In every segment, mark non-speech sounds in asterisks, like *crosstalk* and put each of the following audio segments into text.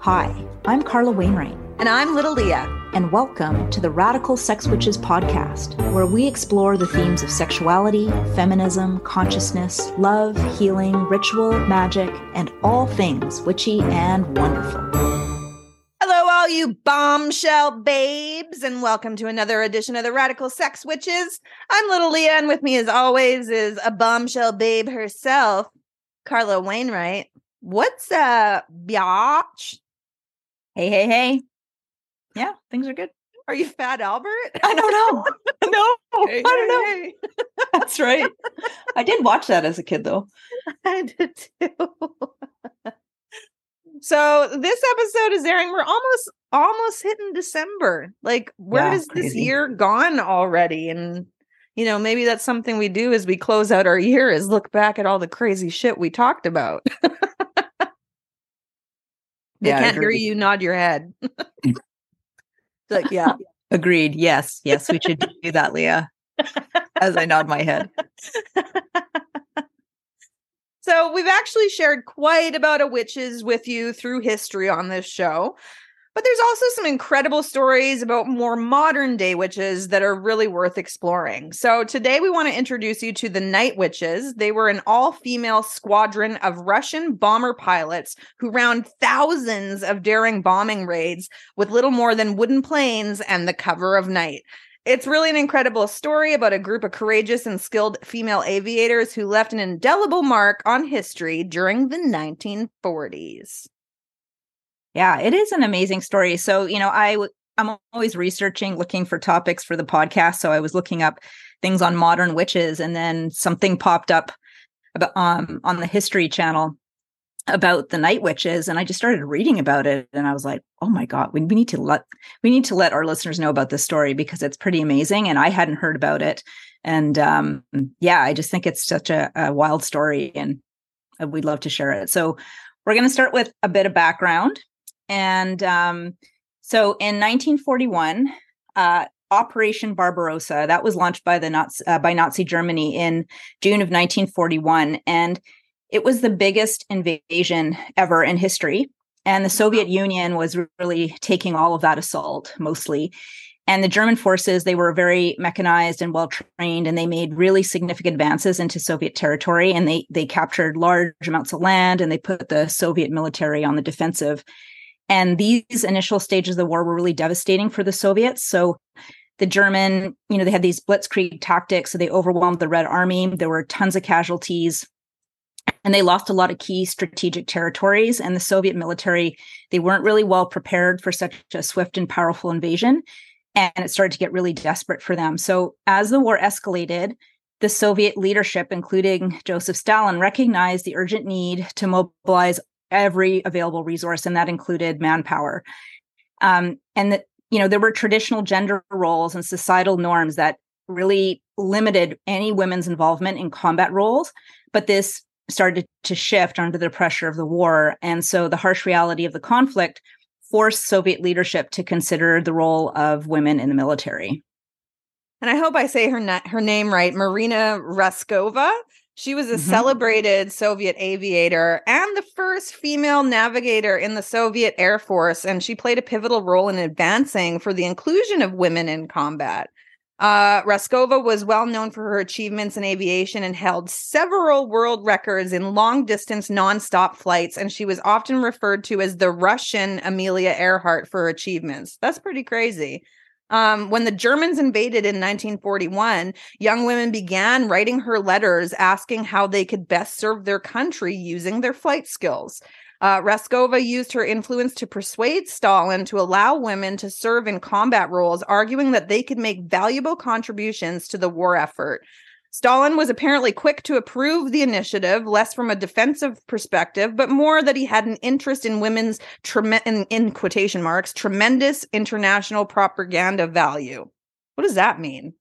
Hi, I'm Carla Wainwright. And I'm Little Leah. And welcome to the Radical Sex Witches podcast, where we explore the themes of sexuality, feminism, consciousness, love, healing, ritual, magic, and all things witchy and wonderful. Hello, all you bombshell babes, and welcome to another edition of the Radical Sex Witches. I'm Little Leah, and with me, as always, is a bombshell babe herself, Carla Wainwright. What's up, biatch? Hey, hey, hey. Yeah, things are good. Are you Fat Albert? I don't know. *laughs* no, Hey, I don't know. hey, *laughs* That's right. I did watch that as a kid, though. *laughs* I did too. so this episode is airing. We're almost almost hitting December. Like, where Yeah, has this year gone already? And you know, maybe that's something we do as we close out our year is look back at all the crazy shit we talked about. They Yeah, I can't hear you nod your head. *laughs* Mm. like, yeah. Agreed. Yes, yes, we should do that, Leah. As I nod my head. *laughs* So we've actually shared quite about a witches with you through history on this show. But there's also some incredible stories about more modern day witches that are really worth exploring. So today we want to introduce you to the Night Witches. They were an all-female squadron of Russian bomber pilots who ran thousands of daring bombing raids with little more than wooden planes and the cover of night. It's really an incredible story about a group of courageous and skilled female aviators who left an indelible mark on history during the 1940s. Yeah, it is an amazing story. So, you know, I w- I'm always researching, looking for topics for the podcast. So I was looking up things on modern witches, and then something popped up about um on the History Channel about the night witches, and I just started reading about it, and I was like, oh my god, we, we need to let we need to let our listeners know about this story because it's pretty amazing, and I hadn't heard about it, and um yeah, I just think it's such a, a wild story, and uh, we'd love to share it. So we're going to start with a bit of background. And um, so in 1941, uh, Operation Barbarossa that was launched by the Nazi, uh, by Nazi Germany in June of 1941, and it was the biggest invasion ever in history. And the Soviet Union was really taking all of that assault mostly. And the German forces, they were very mechanized and well trained, and they made really significant advances into Soviet territory. And they they captured large amounts of land, and they put the Soviet military on the defensive. And these initial stages of the war were really devastating for the Soviets. So the German, you know, they had these blitzkrieg tactics. So they overwhelmed the Red Army. There were tons of casualties. And they lost a lot of key strategic territories. And the Soviet military, they weren't really well prepared for such a swift and powerful invasion. And it started to get really desperate for them. So as the war escalated, the Soviet leadership, including Joseph Stalin, recognized the urgent need to mobilize every available resource, and that included manpower. Um, and that you know there were traditional gender roles and societal norms that really limited any women's involvement in combat roles, but this started to shift under the pressure of the war, and so the harsh reality of the conflict forced Soviet leadership to consider the role of women in the military. And I hope I say her na- her name right, Marina Raskova. She was a Mhm. celebrated Soviet aviator and the first female navigator in the Soviet Air Force, and she played a pivotal role in advancing for the inclusion of women in combat. Uh, Raskova was well known for her achievements in aviation and held several world records in long distance nonstop flights, and she was often referred to as the Russian Amelia Earhart for her achievements. That's pretty crazy. Um, when the Germans invaded in 1941, young women began writing her letters asking how they could best serve their country using their flight skills. Uh, Raskova used her influence to persuade Stalin to allow women to serve in combat roles, arguing that they could make valuable contributions to the war effort. Stalin was apparently quick to approve the initiative, less from a defensive perspective, but more that he had an interest in women's, in, in quotation marks, tremendous international propaganda value. What does that mean?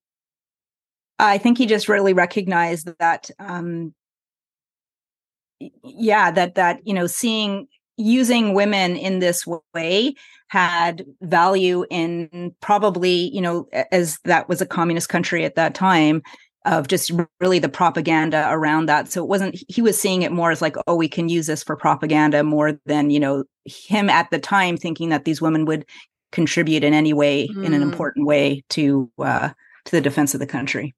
I think he just really recognized that um yeah, that that, you know, seeing using women in this way had value in probably, you know, as that was a communist country at that time, of just really the propaganda around that. So it wasn't he was seeing it more as like, oh, we can use this for propaganda more than, you know, him at the time thinking that these women would contribute in any way mm. in an mm. important way to uh to the defense of the country.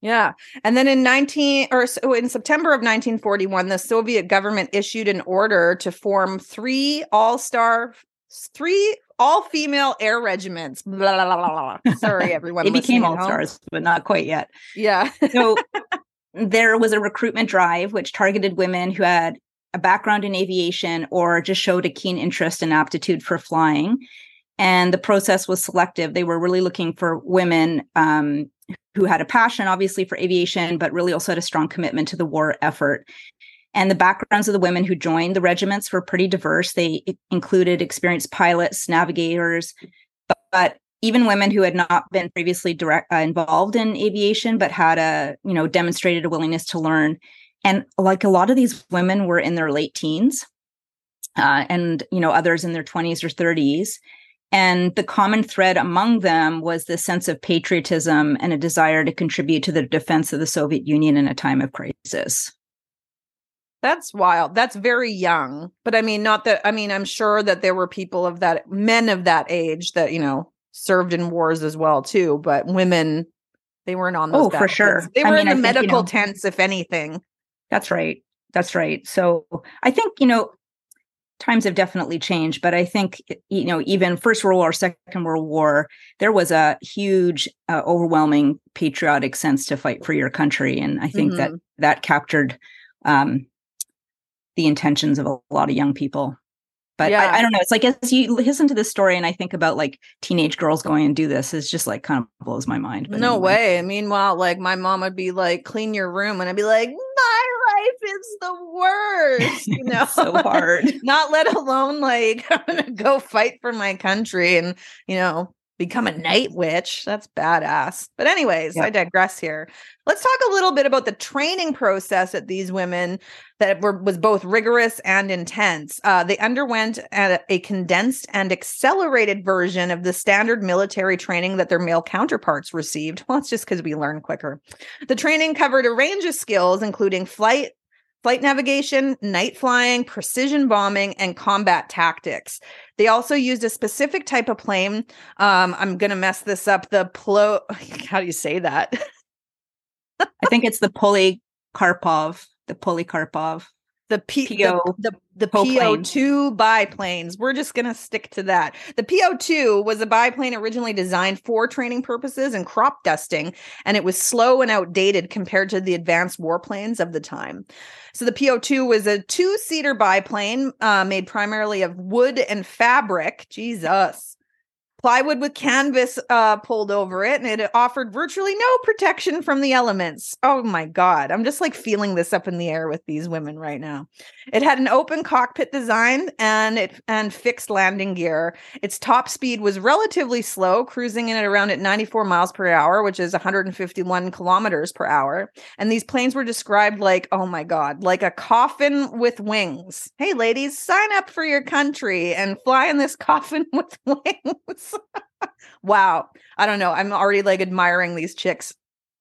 Yeah. And then in 19 or so in September of 1941, the Soviet government issued an order to form three all-star three all-female air regiments. Blah, blah, blah, Sorry, *laughs* everyone. it became all-stars, but not quite yet. Yeah. so *laughs* there was a recruitment drive which targeted women who had a background in aviation or just showed a keen interest and aptitude for flying. And the process was selective. They were really looking for women um, who had a passion, obviously, for aviation, but really also had a strong commitment to the war effort. And the backgrounds of the women who joined the regiments were pretty diverse. They included experienced pilots, navigators, but, but even women who had not been previously direct uh, involved in aviation, but had a you know demonstrated a willingness to learn. And like a lot of these women were in their late teens, uh, and you know others in their twenties or thirties. And the common thread among them was this sense of patriotism and a desire to contribute to the defense of the Soviet Union in a time of crisis. That's wild. That's very young. But I mean, not that, I mean, I'm sure that there were people of that, men of that age that, you know, served in wars as well, too. But women, they weren't on those. Oh, for sure. They were I mean, in the medical think, you know, tents, if anything. That's right. That's right. So I think, you know, times have definitely changed but i think you know even first world war second world war there was a huge uh, overwhelming patriotic sense to fight for your country and i think mm-hmm. that that captured um, the intentions of a lot of young people but yeah. I, I, don't know it's like as you listen to this story and i think about like teenage girls going and do this it's just like kind of blows my mind but no anyway. way meanwhile like my mom would be like clean your room and i'd be like my life is the worst, you *laughs* know. so hard. *laughs* Not let alone like *laughs* I'm gonna go fight for my country and you know become a night witch. That's badass. But anyways, yep. I digress here. Let's talk a little bit about the training process that these women that were was both rigorous and intense. Uh, they underwent a, a, condensed and accelerated version of the standard military training that their male counterparts received. Well, it's just because we learn quicker. The training covered a range of skills, including flight, flight navigation, night flying, precision bombing, and combat tactics. They also used a specific type of plane. Um, I'm going to mess this up. The plo, *laughs* how do you say that? I think it's the Polikarpov, the Polikarpov the P PO, the, the, the PO2 biplanes. We're just going to stick to that. The PO2 was a biplane originally designed for training purposes and crop dusting, and it was slow and outdated compared to the advanced warplanes of the time. So the PO2 was a two-seater biplane uh, made primarily of wood and fabric. Jesus plywood with canvas uh, pulled over it, and it offered virtually no protection from the elements. Oh my God. I'm just like feeling this up in the air with these women right now. It had an open cockpit design and it and fixed landing gear. Its top speed was relatively slow, cruising in at around at 94 miles per hour, which is 151 kilometers per hour. And these planes were described like, oh my God, like a coffin with wings. Hey, ladies, sign up for your country and fly in this *laughs* coffin with wings. Wow. I don't know. I'm already like admiring these chicks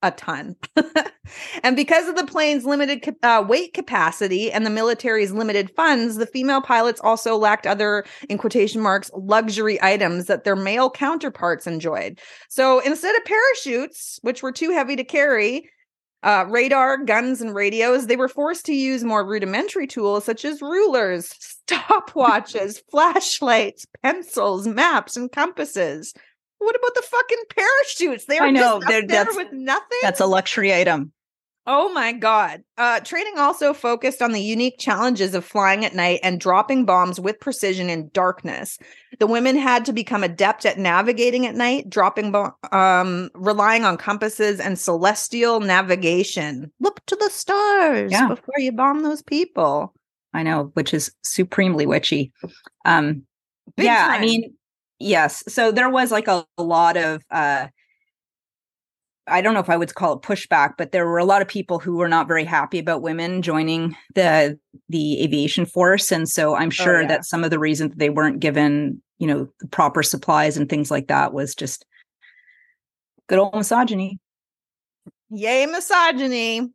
a ton. *laughs* and because of the plane's limited uh, weight capacity and the military's limited funds, the female pilots also lacked other, in quotation marks, luxury items that their male counterparts enjoyed. So instead of parachutes, which were too heavy to carry, uh, radar, guns, and radios, they were forced to use more rudimentary tools such as rulers, *laughs* stopwatches, flashlights, pencils, maps, and compasses. What about the fucking parachutes? They are I know they're there with nothing. That's a luxury item. Oh my God. Uh, training also focused on the unique challenges of flying at night and dropping bombs with precision in darkness. The women had to become adept at navigating at night, dropping, bo- um, relying on compasses and celestial navigation. Look to the stars yeah. before you bomb those people. I know, which is supremely witchy. Um, yeah, time. I mean, yes. So there was like a, a lot of, uh, I don't know if I would call it pushback, but there were a lot of people who were not very happy about women joining the the aviation force, and so I'm oh, sure oh, yeah. that some of the reason that they weren't given, you know, the proper supplies and things like that was just good old misogyny. Yay, misogyny.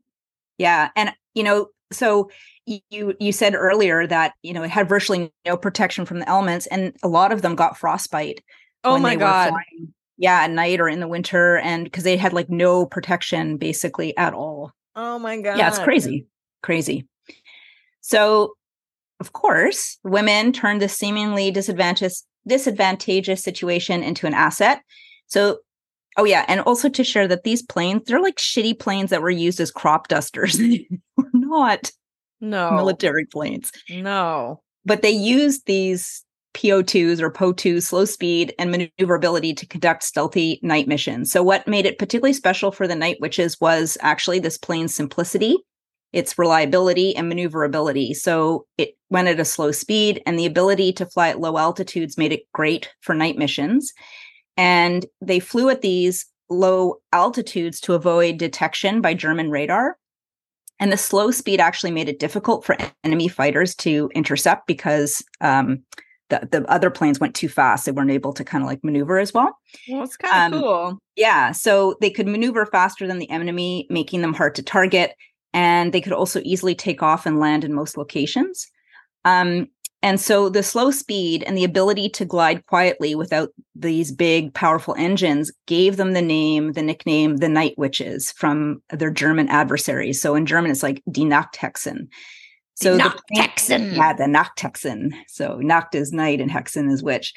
Yeah. And, you know, so you you said earlier that you know it had virtually no protection from the elements and a lot of them got frostbite oh my god flying, yeah at night or in the winter and because they had like no protection basically at all oh my god yeah it's crazy crazy so of course women turned this seemingly disadvantageous disadvantageous situation into an asset so Oh yeah, and also to share that these planes, they're like shitty planes that were used as crop dusters. *laughs* we're not no military planes. No. But they used these PO2s or PO2s, slow speed and maneuverability to conduct stealthy night missions. So what made it particularly special for the Night Witches was actually this plane's simplicity, its reliability and maneuverability. So it went at a slow speed and the ability to fly at low altitudes made it great for night missions. And they flew at these low altitudes to avoid detection by German radar. And the slow speed actually made it difficult for enemy fighters to intercept because um, the, the other planes went too fast. They weren't able to kind of like maneuver as well. Well, it's kind of um, cool. Yeah. So they could maneuver faster than the enemy, making them hard to target. And they could also easily take off and land in most locations. Um, and so the slow speed and the ability to glide quietly without these big, powerful engines gave them the name, the nickname, the Night Witches from their German adversaries. So in German, it's like Die Nachthexen. So the Nachthexen. Yeah, the Nachthexen. So Nacht is night and Hexen is witch.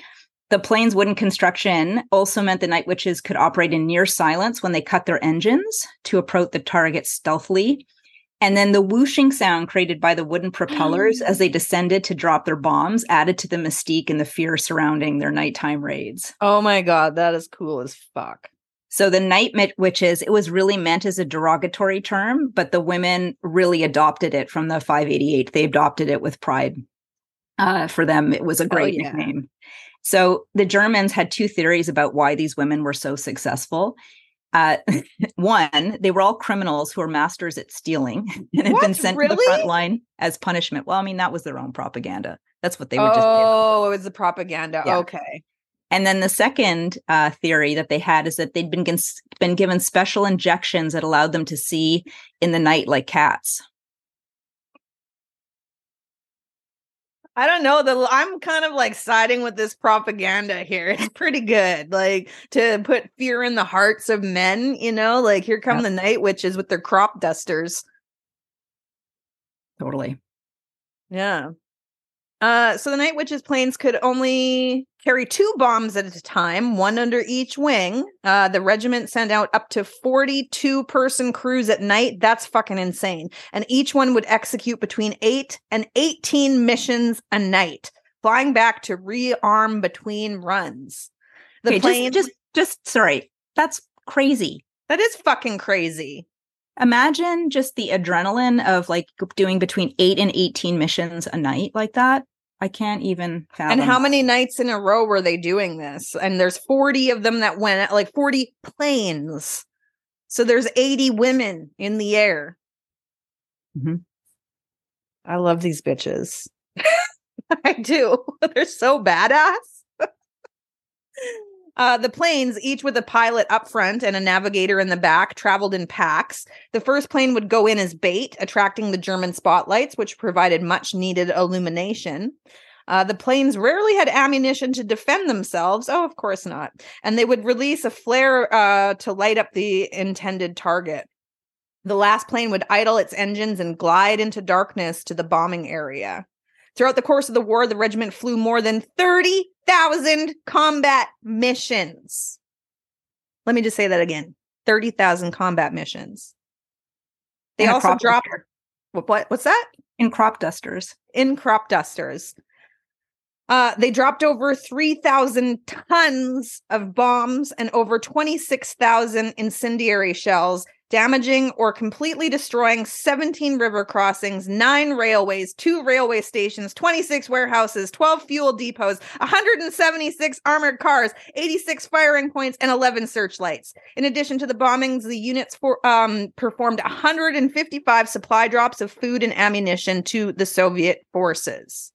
The plane's wooden construction also meant the night witches could operate in near silence when they cut their engines to approach the target stealthily and then the whooshing sound created by the wooden propellers as they *gasps* descended to drop their bombs added to the mystique and the fear surrounding their nighttime raids. Oh my God, that is cool as fuck. So the night witches, it was really meant as a derogatory term, but the women really adopted it from the 588. They adopted it with pride. Uh, for them, it was a oh, great oh, yeah. nickname. So the Germans had two theories about why these women were so successful. Uh, *laughs* one, they were all criminals who were masters at stealing *laughs* and had what? been sent really? to the front line as punishment. Well, I mean, that was their own propaganda. That's what they were oh, just. Oh, it was the propaganda. Yeah. Okay. And then the second uh, theory that they had is that they'd been been given special injections that allowed them to see in the night like cats. I don't know. The I'm kind of like siding with this propaganda here. It's pretty good. Like to put fear in the hearts of men, you know, like here come the night witches with their crop dusters. Totally. Yeah. Uh, so the Night Witch's planes could only carry two bombs at a time, one under each wing. Uh, the regiment sent out up to 42 person crews at night. That's fucking insane. And each one would execute between eight and 18 missions a night, flying back to rearm between runs. The okay, plane just, just, just sorry, that's crazy. That is fucking crazy. Imagine just the adrenaline of like doing between eight and 18 missions a night like that. I can't even fathom. And how many nights in a row were they doing this? And there's 40 of them that went like 40 planes. So there's 80 women in the air. Mm-hmm. I love these bitches. *laughs* I do. *laughs* They're so badass. *laughs* Uh, the planes, each with a pilot up front and a navigator in the back, traveled in packs. The first plane would go in as bait, attracting the German spotlights, which provided much needed illumination. Uh, the planes rarely had ammunition to defend themselves. Oh, of course not. And they would release a flare uh, to light up the intended target. The last plane would idle its engines and glide into darkness to the bombing area. Throughout the course of the war, the regiment flew more than 30,000 combat missions. Let me just say that again 30,000 combat missions. They also dropped. What, what? What's that? In crop dusters. In crop dusters. Uh, they dropped over 3,000 tons of bombs and over 26,000 incendiary shells damaging or completely destroying 17 river crossings, nine railways, two railway stations, 26 warehouses, 12 fuel depots, 176 armored cars, 86 firing points, and 11 searchlights. In addition to the bombings, the units for, um, performed 155 supply drops of food and ammunition to the Soviet forces.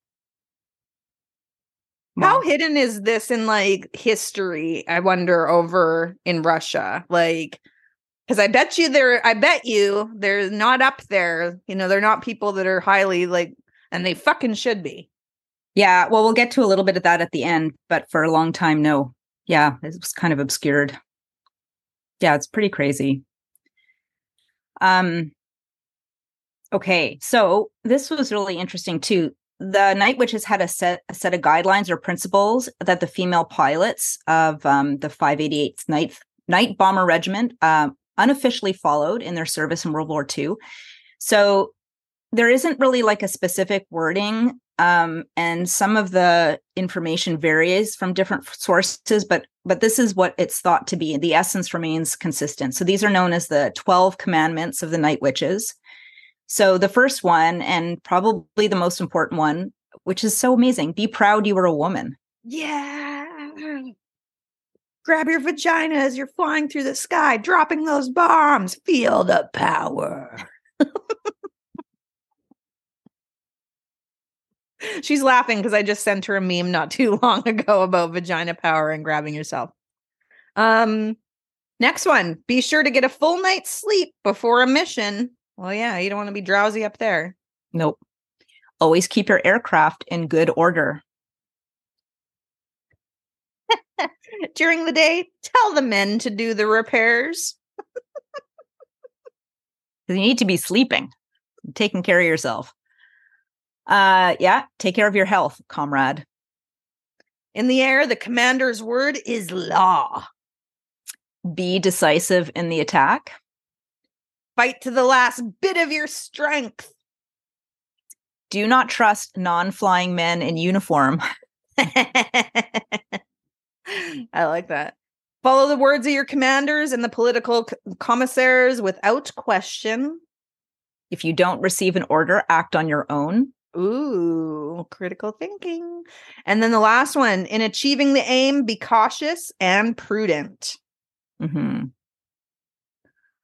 Wow. How hidden is this in like history? I wonder over in Russia. Like, Because I bet you they're, I bet you they're not up there. You know, they're not people that are highly like, and they fucking should be. Yeah. Well, we'll get to a little bit of that at the end, but for a long time, no. Yeah. It was kind of obscured. Yeah. It's pretty crazy. Um, okay. So this was really interesting too the night witches had a set a set of guidelines or principles that the female pilots of um, the 588th night night bomber regiment uh, unofficially followed in their service in world war ii so there isn't really like a specific wording um, and some of the information varies from different sources but but this is what it's thought to be the essence remains consistent so these are known as the 12 commandments of the night witches so the first one, and probably the most important one, which is so amazing, be proud you are a woman. Yeah. Grab your vagina as you're flying through the sky, dropping those bombs. Feel the power. She's laughing because I just sent her a meme not too *laughs* long ago about vagina power and grabbing yourself. Um, next one. Be sure to get a full night's sleep before a mission. Well, yeah, you don't want to be drowsy up there. Nope. Always keep your aircraft in good order. *laughs* During the day, tell the men to do the repairs. you need to be sleeping, taking care of yourself. Uh yeah, take care of your health, comrade. In the air, the commander's word is law. Be decisive in the attack. Fight to the last bit of your strength. Do not trust non flying men in uniform. *laughs* *laughs* I like that. Follow the words of your commanders and the political commissaires without question. If you don't receive an order, act on your own. Ooh, critical thinking. And then the last one in achieving the aim, be cautious and prudent. Mm-hmm.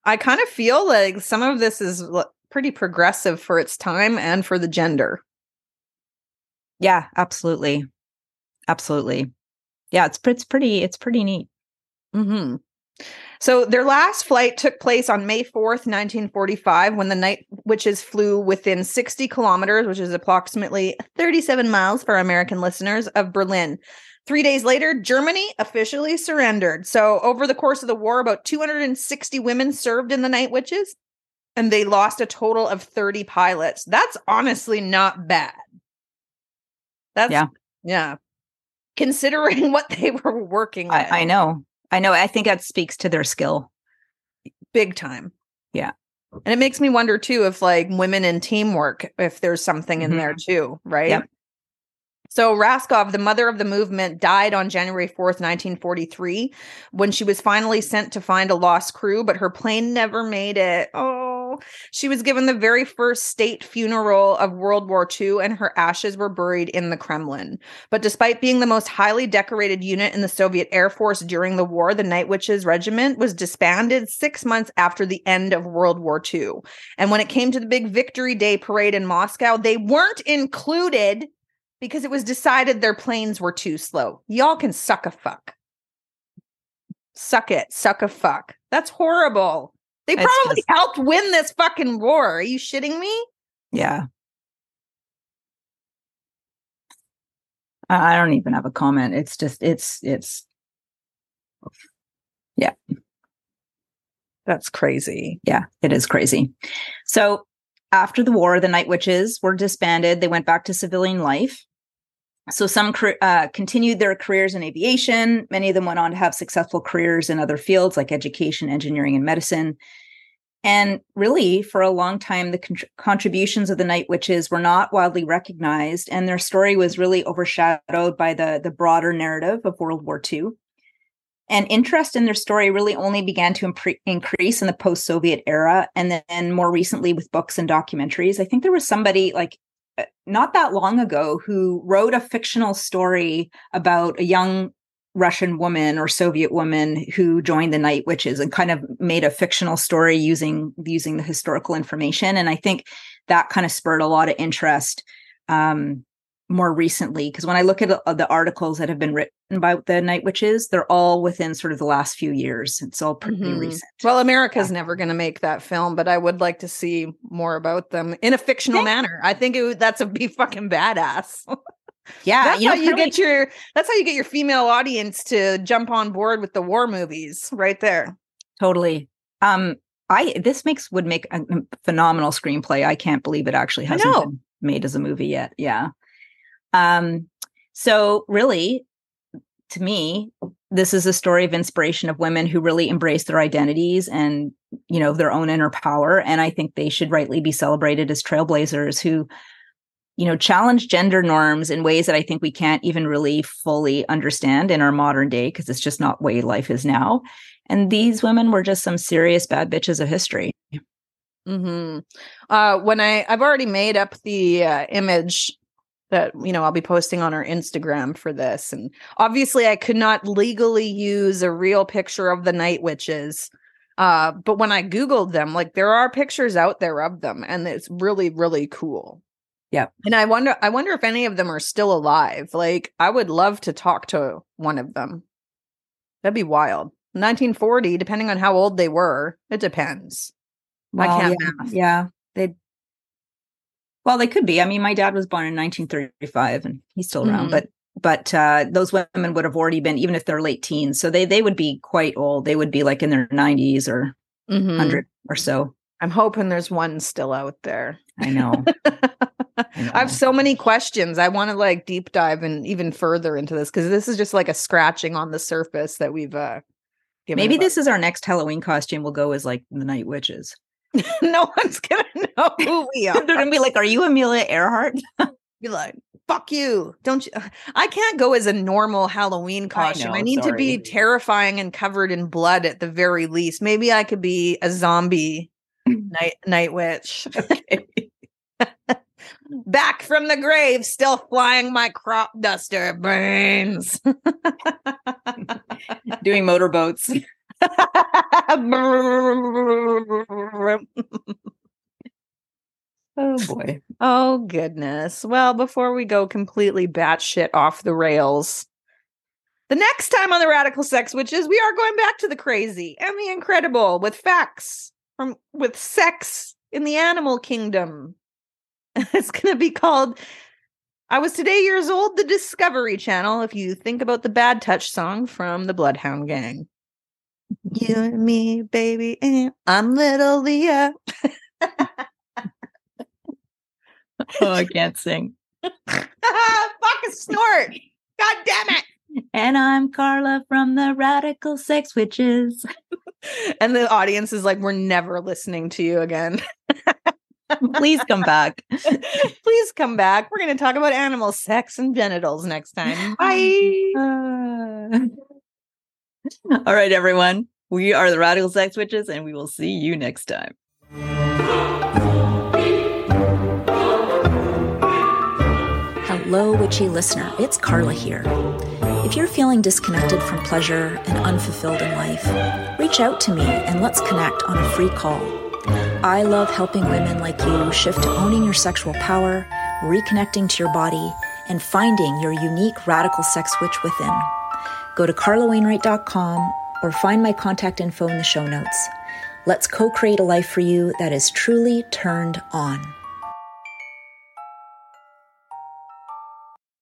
I kind of feel like some of this is pretty progressive for its time and for the gender. Yeah, absolutely. Absolutely. Yeah, it's it's pretty it's pretty neat. hmm So their last flight took place on May 4th, 1945, when the night witches flew within 60 kilometers, which is approximately 37 miles for American listeners, of Berlin. Three days later, Germany officially surrendered. So, over the course of the war, about 260 women served in the Night Witches, and they lost a total of 30 pilots. That's honestly not bad. That's, yeah. Yeah. Considering *laughs* what they were working I, I know. I know. I think that speaks to their skill. Big time. Yeah. And it makes me wonder too if like women in teamwork, if there's something in mm-hmm. there too, right? Yep. So Raskov, the mother of the movement, died on January 4th, 1943, when she was finally sent to find a lost crew, but her plane never made it. Oh, she was given the very first state funeral of World War II, and her ashes were buried in the Kremlin. But despite being the most highly decorated unit in the Soviet Air Force during the war, the Night Witches Regiment was disbanded six months after the end of World War II. And when it came to the big Victory Day parade in Moscow, they weren't included because it was decided their planes were too slow. Y'all can suck a fuck. Suck it. Suck a fuck. That's horrible. They it's probably just... helped win this fucking war. Are you shitting me? Yeah. I don't even have a comment. It's just, it's, it's, yeah. That's crazy. Yeah, it is crazy. So after the war, the Night Witches were disbanded. They went back to civilian life. So some uh, continued their careers in aviation. Many of them went on to have successful careers in other fields like education, engineering, and medicine. And really, for a long time, the con- contributions of the Night Witches were not widely recognized, and their story was really overshadowed by the, the broader narrative of World War II. And interest in their story really only began to impre- increase in the post Soviet era, and then more recently with books and documentaries. I think there was somebody like not that long ago who wrote a fictional story about a young Russian woman or Soviet woman who joined the Night Witches and kind of made a fictional story using using the historical information. And I think that kind of spurred a lot of interest um, more recently because when I look at uh, the articles that have been written about the night witches, they're all within sort of the last few years. It's all pretty mm-hmm. recent. Well, America's yeah. never going to make that film, but I would like to see more about them in a fictional yeah. manner. I think it would, that's a be fucking badass. *laughs* yeah, that's you know, how you get your that's how you get your female audience to jump on board with the war movies right there. Totally. Um, I this makes would make a phenomenal screenplay. I can't believe it actually hasn't been made as a movie yet. Yeah. Um, so really, to me, this is a story of inspiration of women who really embrace their identities and you know their own inner power. And I think they should rightly be celebrated as trailblazers who you know challenge gender norms in ways that i think we can't even really fully understand in our modern day because it's just not way life is now and these women were just some serious bad bitches of history mm-hmm. uh, when I I've already made up the uh, image that you know I'll be posting on our Instagram for this, and obviously I could not legally use a real picture of the night witches. Uh, but when I googled them, like there are pictures out there of them, and it's really really cool. Yeah, and I wonder I wonder if any of them are still alive. Like I would love to talk to one of them. That'd be wild. 1940, depending on how old they were, it depends. Well, I can't yeah, math. Yeah, they. Well, they could be. I mean, my dad was born in 1935, and he's still around. Mm-hmm. But but uh, those women would have already been, even if they're late teens, so they they would be quite old. They would be like in their 90s or mm-hmm. 100 or so. I'm hoping there's one still out there. I know. *laughs* I, I have so many questions. I want to like deep dive and even further into this because this is just like a scratching on the surface that we've uh Maybe this is our next Halloween costume. We'll go as like the night witches. *laughs* no one's gonna know *laughs* who we are. They're gonna be like, "Are you Amelia Earhart?" *laughs* be like, "Fuck you!" Don't you? I can't go as a normal Halloween costume. I, know, I need sorry. to be terrifying and covered in blood at the very least. Maybe I could be a zombie night night witch. Back from the grave, still flying my crop duster brains. Doing motorboats. *laughs* oh boy. Oh goodness. Well, before we go completely batshit off the rails, the next time on the Radical Sex Witches, we are going back to the crazy and the incredible with facts from with sex in the animal kingdom. *laughs* it's going to be called I was today years old, the Discovery Channel, if you think about the Bad Touch song from the Bloodhound Gang. You and me, baby, and I'm little Leah. oh, I can't sing. *laughs* Fuck a snort. God damn it. And I'm Carla from the Radical Sex Witches. and the audience is like, we're never listening to you again. Please come back. *laughs* Please come back. We're going to talk about animal sex and genitals next time. *laughs* Bye. Uh... *laughs* All right, everyone. We are the Radical Sex Witches, and we will see you next time. Hello, witchy listener. It's Carla here. If you're feeling disconnected from pleasure and unfulfilled in life, reach out to me and let's connect on a free call. I love helping women like you shift to owning your sexual power, reconnecting to your body, and finding your unique radical sex witch within. Go to carlawainwright.com or find my contact info in the show notes. Let's co create a life for you that is truly turned on.